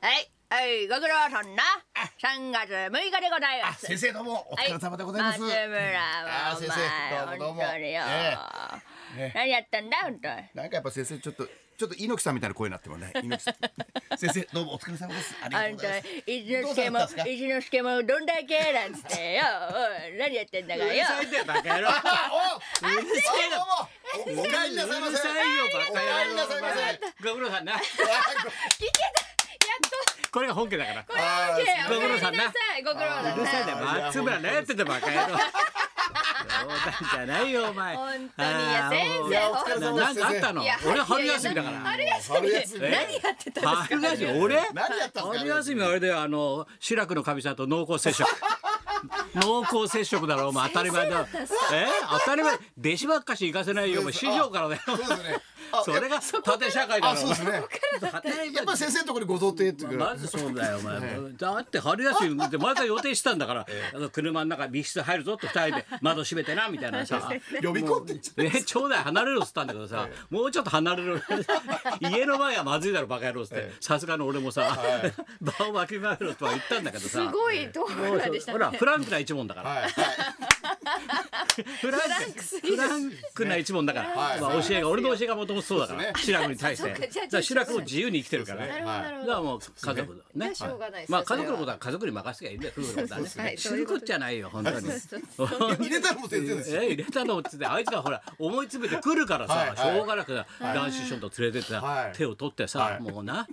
はい、はい、ご苦労さんな。3月6日でございます。先生どうもお疲れ様でございます。松村はおあー先生どうも前どうも。何やったんだ本当に。なんかやっぱ先生ちょっとちょっと猪木さんみたいな声になってもね。猪木さん。先生どうもお疲れ様です。ありがとうございます。一之輔も一之輔もどんだけなんつってよ。お い何やってんだかよ。うるさいんだよバカ野郎。あおうるさいなどうもおお帰りなさいませ。う。るさいよバご苦労さんな聞けこれが本家だから。と。これだけ。ご苦労さんな。ご苦労さんうるさいんだよ。あー松村何やってんだバカ野郎。冗談じゃないよお前。本当に。いやなんかあったの？俺春休みだから。春休み。何やってたんですか？春休み？俺？何やったんですか。春休みはあれだよあの志らくのかみさんと濃厚接触濃厚接触だろお前当たり前だ。ろえ？当たり前。弟子ばっかし行かせないよ。お前師匠からだよ。それが縦社会だあろそうですね。当たり前。やっぱり先生のところにご贈呈っていうか。まずそうだよお前、だって春休みってまた予定してたんだから、あの車の中密室入るぞって二人で 窓閉めてなみたいなさ。呼び込んでんじゃん。ね、ちょうだい離れろっつったんだけどさ、もうちょっと離れろ。家の前はまずいだろバカ野郎っつって。さすがの俺もさ、場をわきまえろとは言ったんだけどさ。すごいところでしたほらね。フランクな一問だから、はい。フランクフランクな一問だから、はい。まあ、教えが俺の教えがもともとそうだから、志らくに対して。そっか。じゃ志らくも自由に生きてるからね。なるほどなるほど。だからもう家族だね。じゃあしょうがないですまあそれは。家族のことは家族に任せていいんだよ。夫婦のことはね。はい。知ることじゃないよ本当に。入れたのも先生ですよ。え入れたのっつってあいつがほら思い詰めてくるからはい。さしょうがなくさ男子師匠と連れてってはい。さ手を取ってさはい。もうな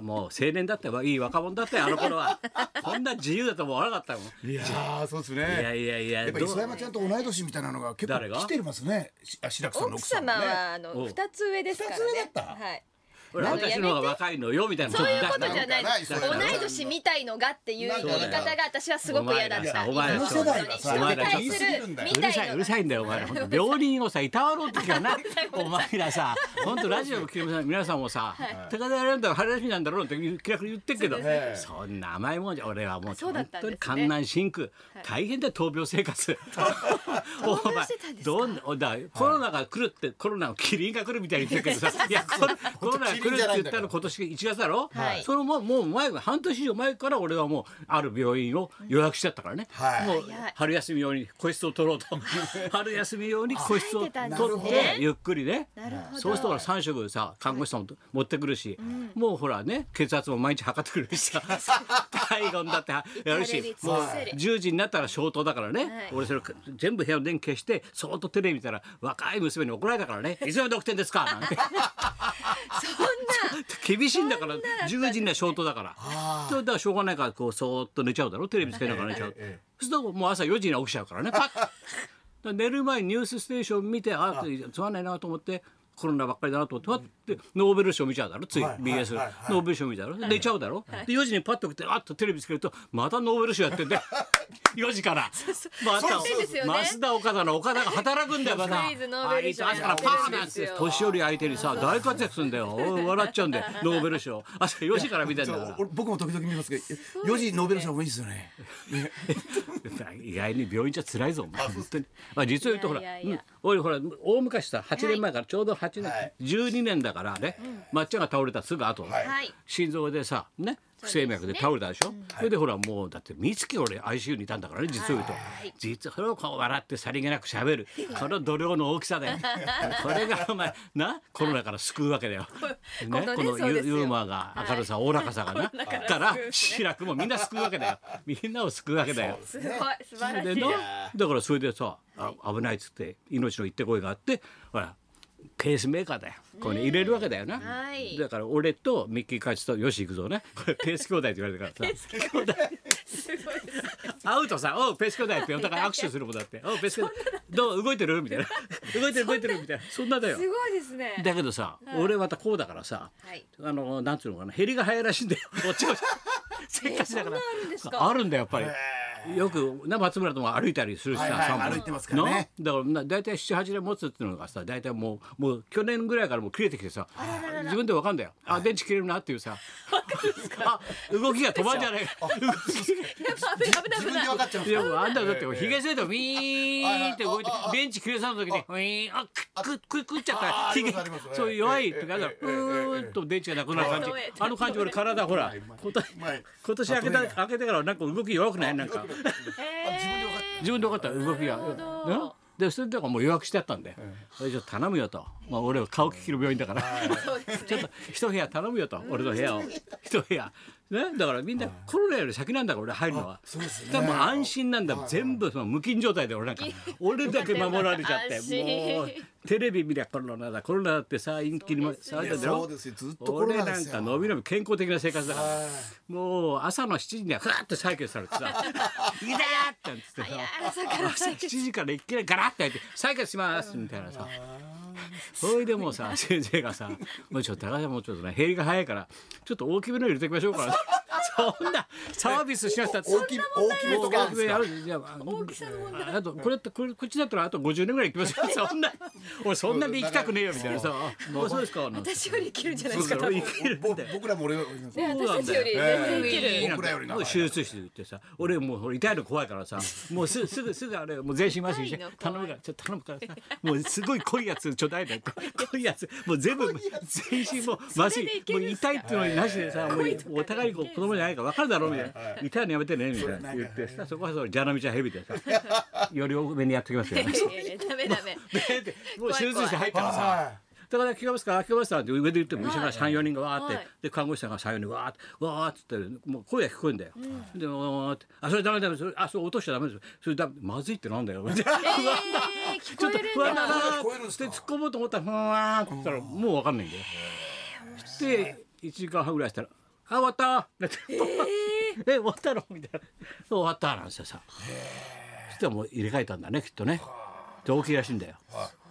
もう青年だっていい若者だってあの頃は。こんな自由だと思わなかったもん。いやーそうですいやね。いやいややっぱどう磯山ちゃんと同い年みたいなのが結誰が？構来てますね。しあ白くさんの奥奥。様はあのお二つ上ですからね。二つ上だった？はい。私の方が若いのよみたいな。そういうことじゃない。なんかない同い年みたいのがっていう言い方が私はすごく嫌だった。お前ら人に対するみうるたいのさいうるさいんだよお前。ら本当病人をさいたわろうって気がなお前らさ本当ラジオの聞いて皆さんもさ「高田やるんだろ春休みなんだろう」って気楽に言ってるけどそんな甘いもんじゃ俺はもう本当に観南真空大変だよ闘病生活。お前どんなおだコロナが来るってコロナのキリンが来るみたいに言ってるけどさ いやコロコロナが来るって言ったの今年1月だろ？はい。そのもうもう前半年以上前から俺はもうある病院を予約してたからね。はい。もう春休み用に個室を取ろうと。春休み用に個室を取ね。ってゆっくりね。そうするとほら3食さ看護師さんも持ってくるし、もうほらね血圧も毎日測ってくれるしさ。体温だってやるし。もうくせり10時になったら消灯だからね、はい。俺それ全部部屋の電気消してそーっとテレビ見たら若い娘に怒られたからね「いつまで起きてんですか?」なんて。そんな厳しいんだから10時には消灯だから。それだからしょうがないからこうそーっと寝ちゃうだろテレビつけながら寝ちゃう、ええそうするともう朝4時には起きちゃうからね。パッ。寝る前にニュースステーション見てあつまんないなと思ってコロナばっかりだなと思ってノーベル賞見ちゃうだろ？ついはい BS ノーベル賞見ちゃうだろ？寝ちゃうだろ？で4時にパッと起きてあっとテレビつけるとまたノーベル賞やってんで4 時から。また増田岡田の岡田が働くんだよまたクイズノーベル賞あいつ朝からパーンなんて年寄り相手にさ大活躍するんだよ。笑っちゃうんだよ。ノーベル賞。朝4時から見てんだから俺僕も時々見ますけど4時ノーベル賞もいいですよね。意外に病院じゃ辛いぞお前本当に、まあ、実を言うとほら俺ほら大昔さ8年前からちょうど8年、はい。12年だからね、まっちゃんが倒れたすぐ後、心臓でさね不整脈で倒れたでしょ？それでほらもうだって三月俺 ICU にいたんだからね実を言うと、実はそれをこう笑ってさりげなくしゃべるこの度量の大きさだよ。これがお前な？コロナから救うわけだよ、ね、このユーモアが明るさおおらかさがな、から志らくもみんな救うわけだよ。みんなを救うわけだよ。すごい。素晴らしい。だからそれでさ、あ危ないっつって命の言ってこいがあってほらペースメーカーだよ。これ、ね、入れるわけだよな、はい。だから俺とミッキーカチとよし行くぞね。これペース兄弟って言われてからさ。すごいですね。会うとさ「おうペース兄弟」ってお互い握手するもんだって「おうペース兄弟。どう？動いてる?」みたいな「動いてる動いてる」みたいな。そんなだよ。すごいですね。だけどさ、俺またこうだからさ、はい。あのなんつうのかな。ヘリが早いらしいんだよ。こっちも。せっかちだから。そんなあるんですか。あるんだよやっぱりよくな松村とも歩いたりするしさ、はいはい散歩。歩いてますからね。なだからな大体78年持つっていうのがさ大体もうもう去年ぐらいからもう切れてきてさ自分でわかんだよ。あ電池切れるなっていうさ。あ動きが止まんじゃない。か動きが自分で分かっちゃうんですかい。やもうあんただってヒゲセットウィーンって動いて電池切れそうな時にウィーンあくくくくっちゃったらあヒゲありますありますそういう弱い時あるからうーんと電池がなくなる感じあの感じ俺体ほら今年まい今年開けた開けてからなんか動き弱くないなんか自分で分かった。動きが。ねでそれだからもう予約してあったんで「それじゃ頼むよ」と「まあ、俺は顔利きの病院だから。ちょっと一部屋頼むよ」と俺の部屋を。一部屋。ね、だからみんなコロナより先なんだから俺入るのは。そうですね。だからもう安心なんだ全部その無菌状態で俺なんか俺だけ守られちゃって もうテレビ見りゃコロナだコロナだってさ一気に騒いだんだろそうですよ。ずっとコロ俺なんナですよ。か伸び伸び健康的な生活だからもう朝の7時にはふわっと採血されてさ「いだー!」ってってさ朝から朝7時からいきなりガラッて開いて「採血します」みたいなさそれでもうさ先生がさ「もうちょっと高橋さんもうちょっとね減りが早いからちょっと大きめの入れておきましょうか」そんなサービスしましたって大き大きめとかですか？やるじゃあ大きさの問題あとこれってこれこっちだったらあと50年ぐらい行きますよそんな俺そんなに行きたくねえよみたいな。さ「もう。そう。ですか」私より生きるんじゃないですか僕らも俺私たちより全然生きる。僕らよりう手術室行ってさ俺もう痛いの怖いからさもうすすぐすぐあれもう全身麻酔して頼むからちょっと頼むからさもうすごい濃いやつちょうだいね濃いやつ。もう全部全身もう麻酔もう痛いっていうのになしでさもうお互いにこう子供じゃないから分かるだろうみたいな。痛いのやめてねみたいな。言ってさそこはそのジャナミちゃんヘビでさより多めにやってきますよ いやいやいやダメダメ。でもう手術室入ったらさはだから聞こえますか聞こえますかって上で言っても後ろから三四人がわーって、はい。で看護師さんが三四人わーってわーっつってもう声が聞こえんだよ。でわーってあそれダメダメそれあそれ落としちゃダメです。よそれダメまずいってなんだよ。えー、聞ちょっとこえる不安だなーって突っ込もうと思ったらふわーって言ったらもうわかんないんだよ。で一時間半ぐらいしたら「あ終わった!」なんてえ終わったの?」みたいな「終わった」なんですよさ。そしたらもう入れ替えたんだねきっとね。で大きいらしいんだよ。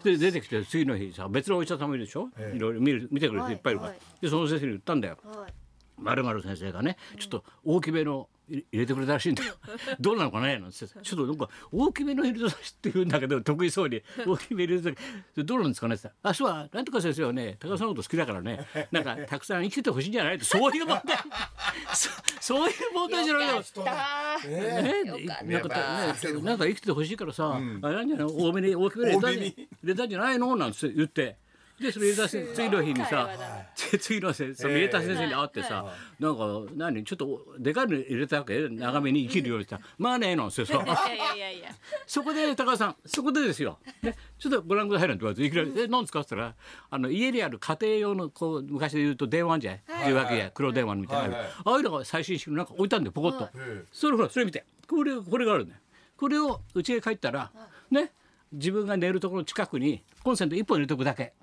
で出てきて次の日さ別のお医者さんもいるでしょ、いろいろ見る見てくれる人いっぱいいるから、はいはいでその先生に言ったんだよ。はいまるまる先生がねちょっと大きめの入れてくれたらしいんだよ。どうなのかね？なんてちょっとなんか大きめの入れてほしいって言うんだけど得意そうに大きめ入れてどうなんですかねって言ったらあそうはなんとか先生はね高田さんのこと好きだからね。なんかたくさん生きててほしいんじゃない？ってそういう問題。そそういう問題じゃないよね、なんかまあね、なんか生きててほしいからさ、あれなんじゃない？多めに大きめに入れたんじゃないの？なんて言って。でそれ入れたせ次の日にさ 次のせその入れた先生に会ってさ、なんか何ちょっとでかいの入れたわけ？長めに生きるようにした。まあねなんですよ。いやいやいやいや。そこで高橋さんそこでですよ、ね、ちょっとご覧くださいなんて言われていきなり「え何ですか?」って言ったらあの家にある家庭用のこう昔で言うと電話じゃない。受話器や黒電話みたいな、ああいうのが最新式のなんか置いたんでポコッと、それほらそれ見て。これこれがあるねこれを家へ帰ったらね自分が寝るところの近くにコンセント一本入れとくだけ、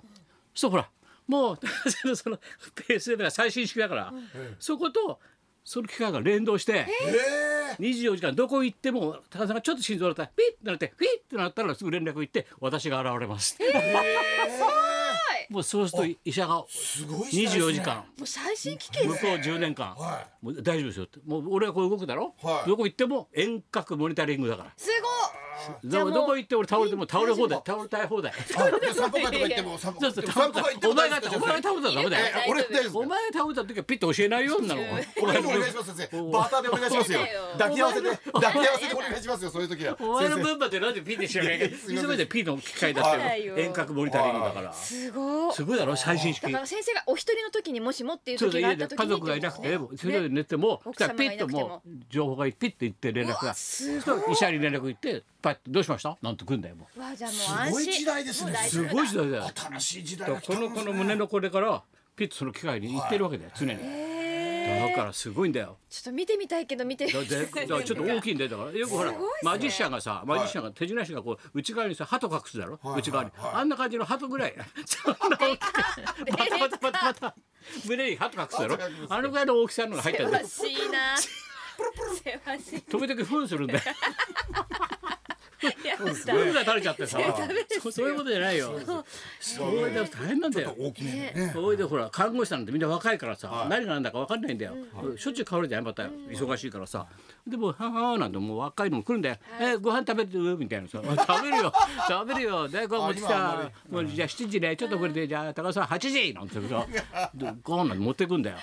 そうほらもう そのペースが最新式だから、そことその機械が連動して。え24時間どこ行っても高田さんがちょっと心臓だったらピッてなってフィッてなったらすぐ連絡行って私が現れます、もうそうすると医者がすごい時代ですね24時間。もう最新機器向こう10年間、はもう大丈夫ですよって。もう俺はこう動くだろ、はい。どこ行っても遠隔モニタリングだから。すじゃあもうどどこ行って俺倒れても倒れ放題倒れたい放題。散歩会とか行っても散歩そうそう散歩会行ってもお前がお前が倒れたらダメだよ。え俺大丈夫。ですお前が倒れた時はピッと教えないようになのお願いします先生バーターでお願いしますよ。抱き合わせで抱き合わせでお願いしますよそういう時は。お前の分までなんでピッてしなきゃいけないすいつまでピッの機械だってはい。遠隔モニタリングだから。すごいすごいだろ？最新式。だから先生がお一人の時にもしもっていう時があった時に家族がいなくてね。それで寝てもピッとがいなくても。もう情報がピッていって連絡が。医者に連絡行ってパッとどうしました？なんて来んだよもう。わあじゃあもうすごい時代ですね。す夫ごい時代だよ。新しい時代だからこのこの胸のこれからピッとその機械に行ってるわけだよ常に。だからすごいんだよ。ちょっと見てみたいけど見てだでだからちょっと 大きいんだよだから。よくほらすごいっすね。マジシャンがさマジシャンが手品師がこう内側にさ鳩隠すだろ？内側に。あんな感じの鳩ぐらい。そんな大きくバタバタバタバタ胸に鳩隠すだろ？あのぐらいの大きさのが入ったんだよ。せわしいなせわしい。止めてくふんするんだよ。分が垂れちゃってさそう。い。うことじゃないよ。それで大変なんだよ。大きめそれでほら看護師さんなんてみんな若いからさ、何が何だか分かんないんだよ、しょっちゅう変わるじゃんまた忙しいからさ。でも「はは」なんてもう若いのも来るんだよ「えご飯食べてる?」みたいなさ「食べるよ。食べるよ。でご飯持ってきたもうじゃあ7時ね。ちょっとこれでじゃあ高田さん8時」なんてさでご飯なんて持ってくんだよ、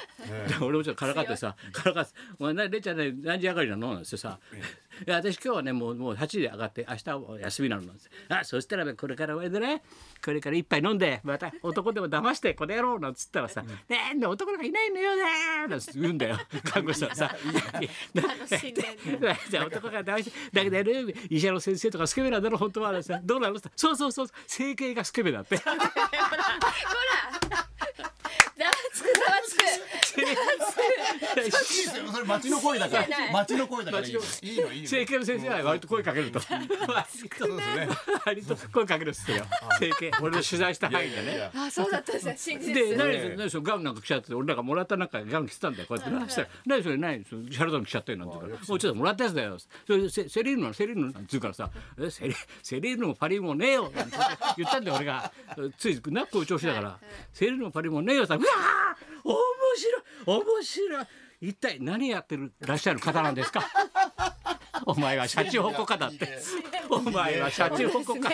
で俺もちょっとからかってさ「からかってお前なれちゃんね何時上がりなの?」なんてさ「いや私今日はねもうもう8時で上がって明日は休みなの」なんてあそしたらねこれから俺でね。これから一杯飲んでまた男でも騙してこの野郎なんつったらさ「ねえ男なんかいないのよね」なんつって言うんだよ。看護師さんさ。楽しんでじゃあ男が騙してだけどね医者の先生とかスケベなんだろ本当は。さどうなの？さそうそうそう。整形がスケベだって ほらざわつくざわつくいいですよそれ町の声だから。町の声だからいいの。いいのいいの。整形の先生は割と声かけると。そうですね。割と声かけるっすよ。整形俺の取材した範囲でね。あそうだったんですね。真実で何それ何それガンなんか来ちゃって俺なんかもらったなんかガン来てたんだよこうやって。なしたら何それ何それシャルドン来ちゃったよなんて言うから。おいちょっともらったやつだよ。それセセリーヌなのセリーヌなんて言うからさえセリセリーヌもパリもねえよなんて言ったんだよ俺が。ついなこういう調子だから。セリーヌもパリもねえよさうわー面白い面白い一体何やってるらっしゃる方なんですか？お前はシャチホコかだって。お前はシャチホコか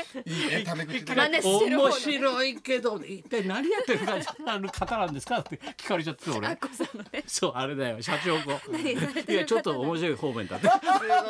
面白いけど一体何やってるかあの方なんですかって聞かれちゃって俺そうあれだよ社長子。何されていやちょっと面白い方面だって。す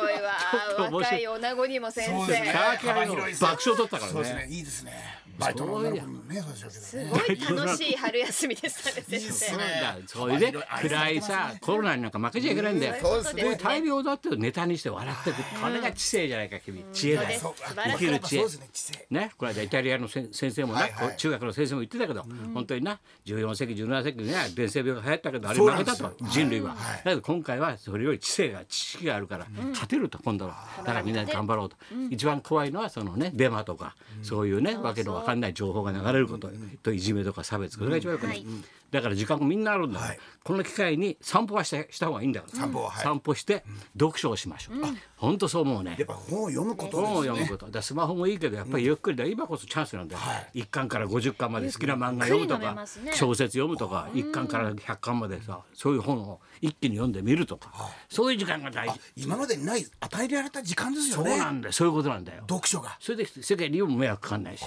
ごいわ。と面白い。若い女子にも先そうですね。生爆笑取ったからそうですね。ねいいですね。バイトの女の子にもねそうでしょうけどすねごい楽しい春休みでしたね先い生。そうだ。それで暗いさコロナになんか負けちゃいけないんだよ。すね。こういう大病だってネタにして笑ってくこれが知性じゃないか君。知恵だよ。生きる知恵そうですね知性ね、これはイタリアの先生もね、はいはい。こう中学の先生も言ってたけど、本当にな14世紀17世紀にね伝染病が流行ったけどあれ負けたと人類は、はい。だけど今回はそれより知性が知識があるから、勝てると今度は。だからみんなで頑張ろうと、一番怖いのはそのねデマとか、そういうねわけのわかんない情報が流れること、といじめとか差別これが一番よくない、はいだから時間もみんなあるんだはい。この機会に散歩はしたした方がいいんだから散歩ははい。散歩して読書をしましょう、本当そう思うね。やっぱ本を読むこと本をですね。読むこと、だスマホもいいけどやっぱりゆっくりだ、今こそチャンスなんだよ、はい。一巻から50巻まで好きな漫画読むとか、ね小説読むとか一巻から100巻までさそういう本を一気に読んでみるとか、そういう時間が大事、今までにない与えられた時間ですよそうねなんだよ。そういうことなんだよ。読書が。それで世界にも迷惑かかんないし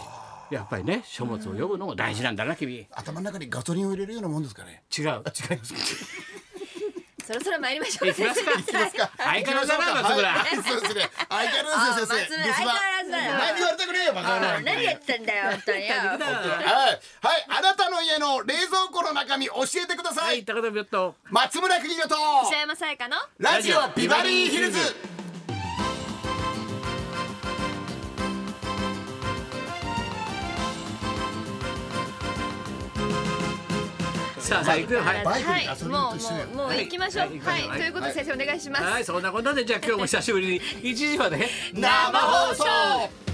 やっぱりね書物を読むのも大事なんだな君。違う頭の中にガソリンを入れるようなもんですかね。違います。かそろそろ参りましょう。行きますか。先生。はい相変わらずだな松村、はい。そうですね。相変わらず先生。あ松村相変わらずだよ。何言われたくねえよバカ野郎。あ何やってんだよ本当によ。はい、はい、あなたの家の冷蔵庫の中身教えてくださはいい。高田病と。松村邦乃と。石山さやかの。ラジオビバリーヒルズ。さあさあ行く。よはい。バイクにはいガソリンもうと一緒だよもうもう行きましょう。はい。はい、はい。ということで先生お願いします、はい。そんなことでじゃあ今日も久しぶりに1時まで生放送。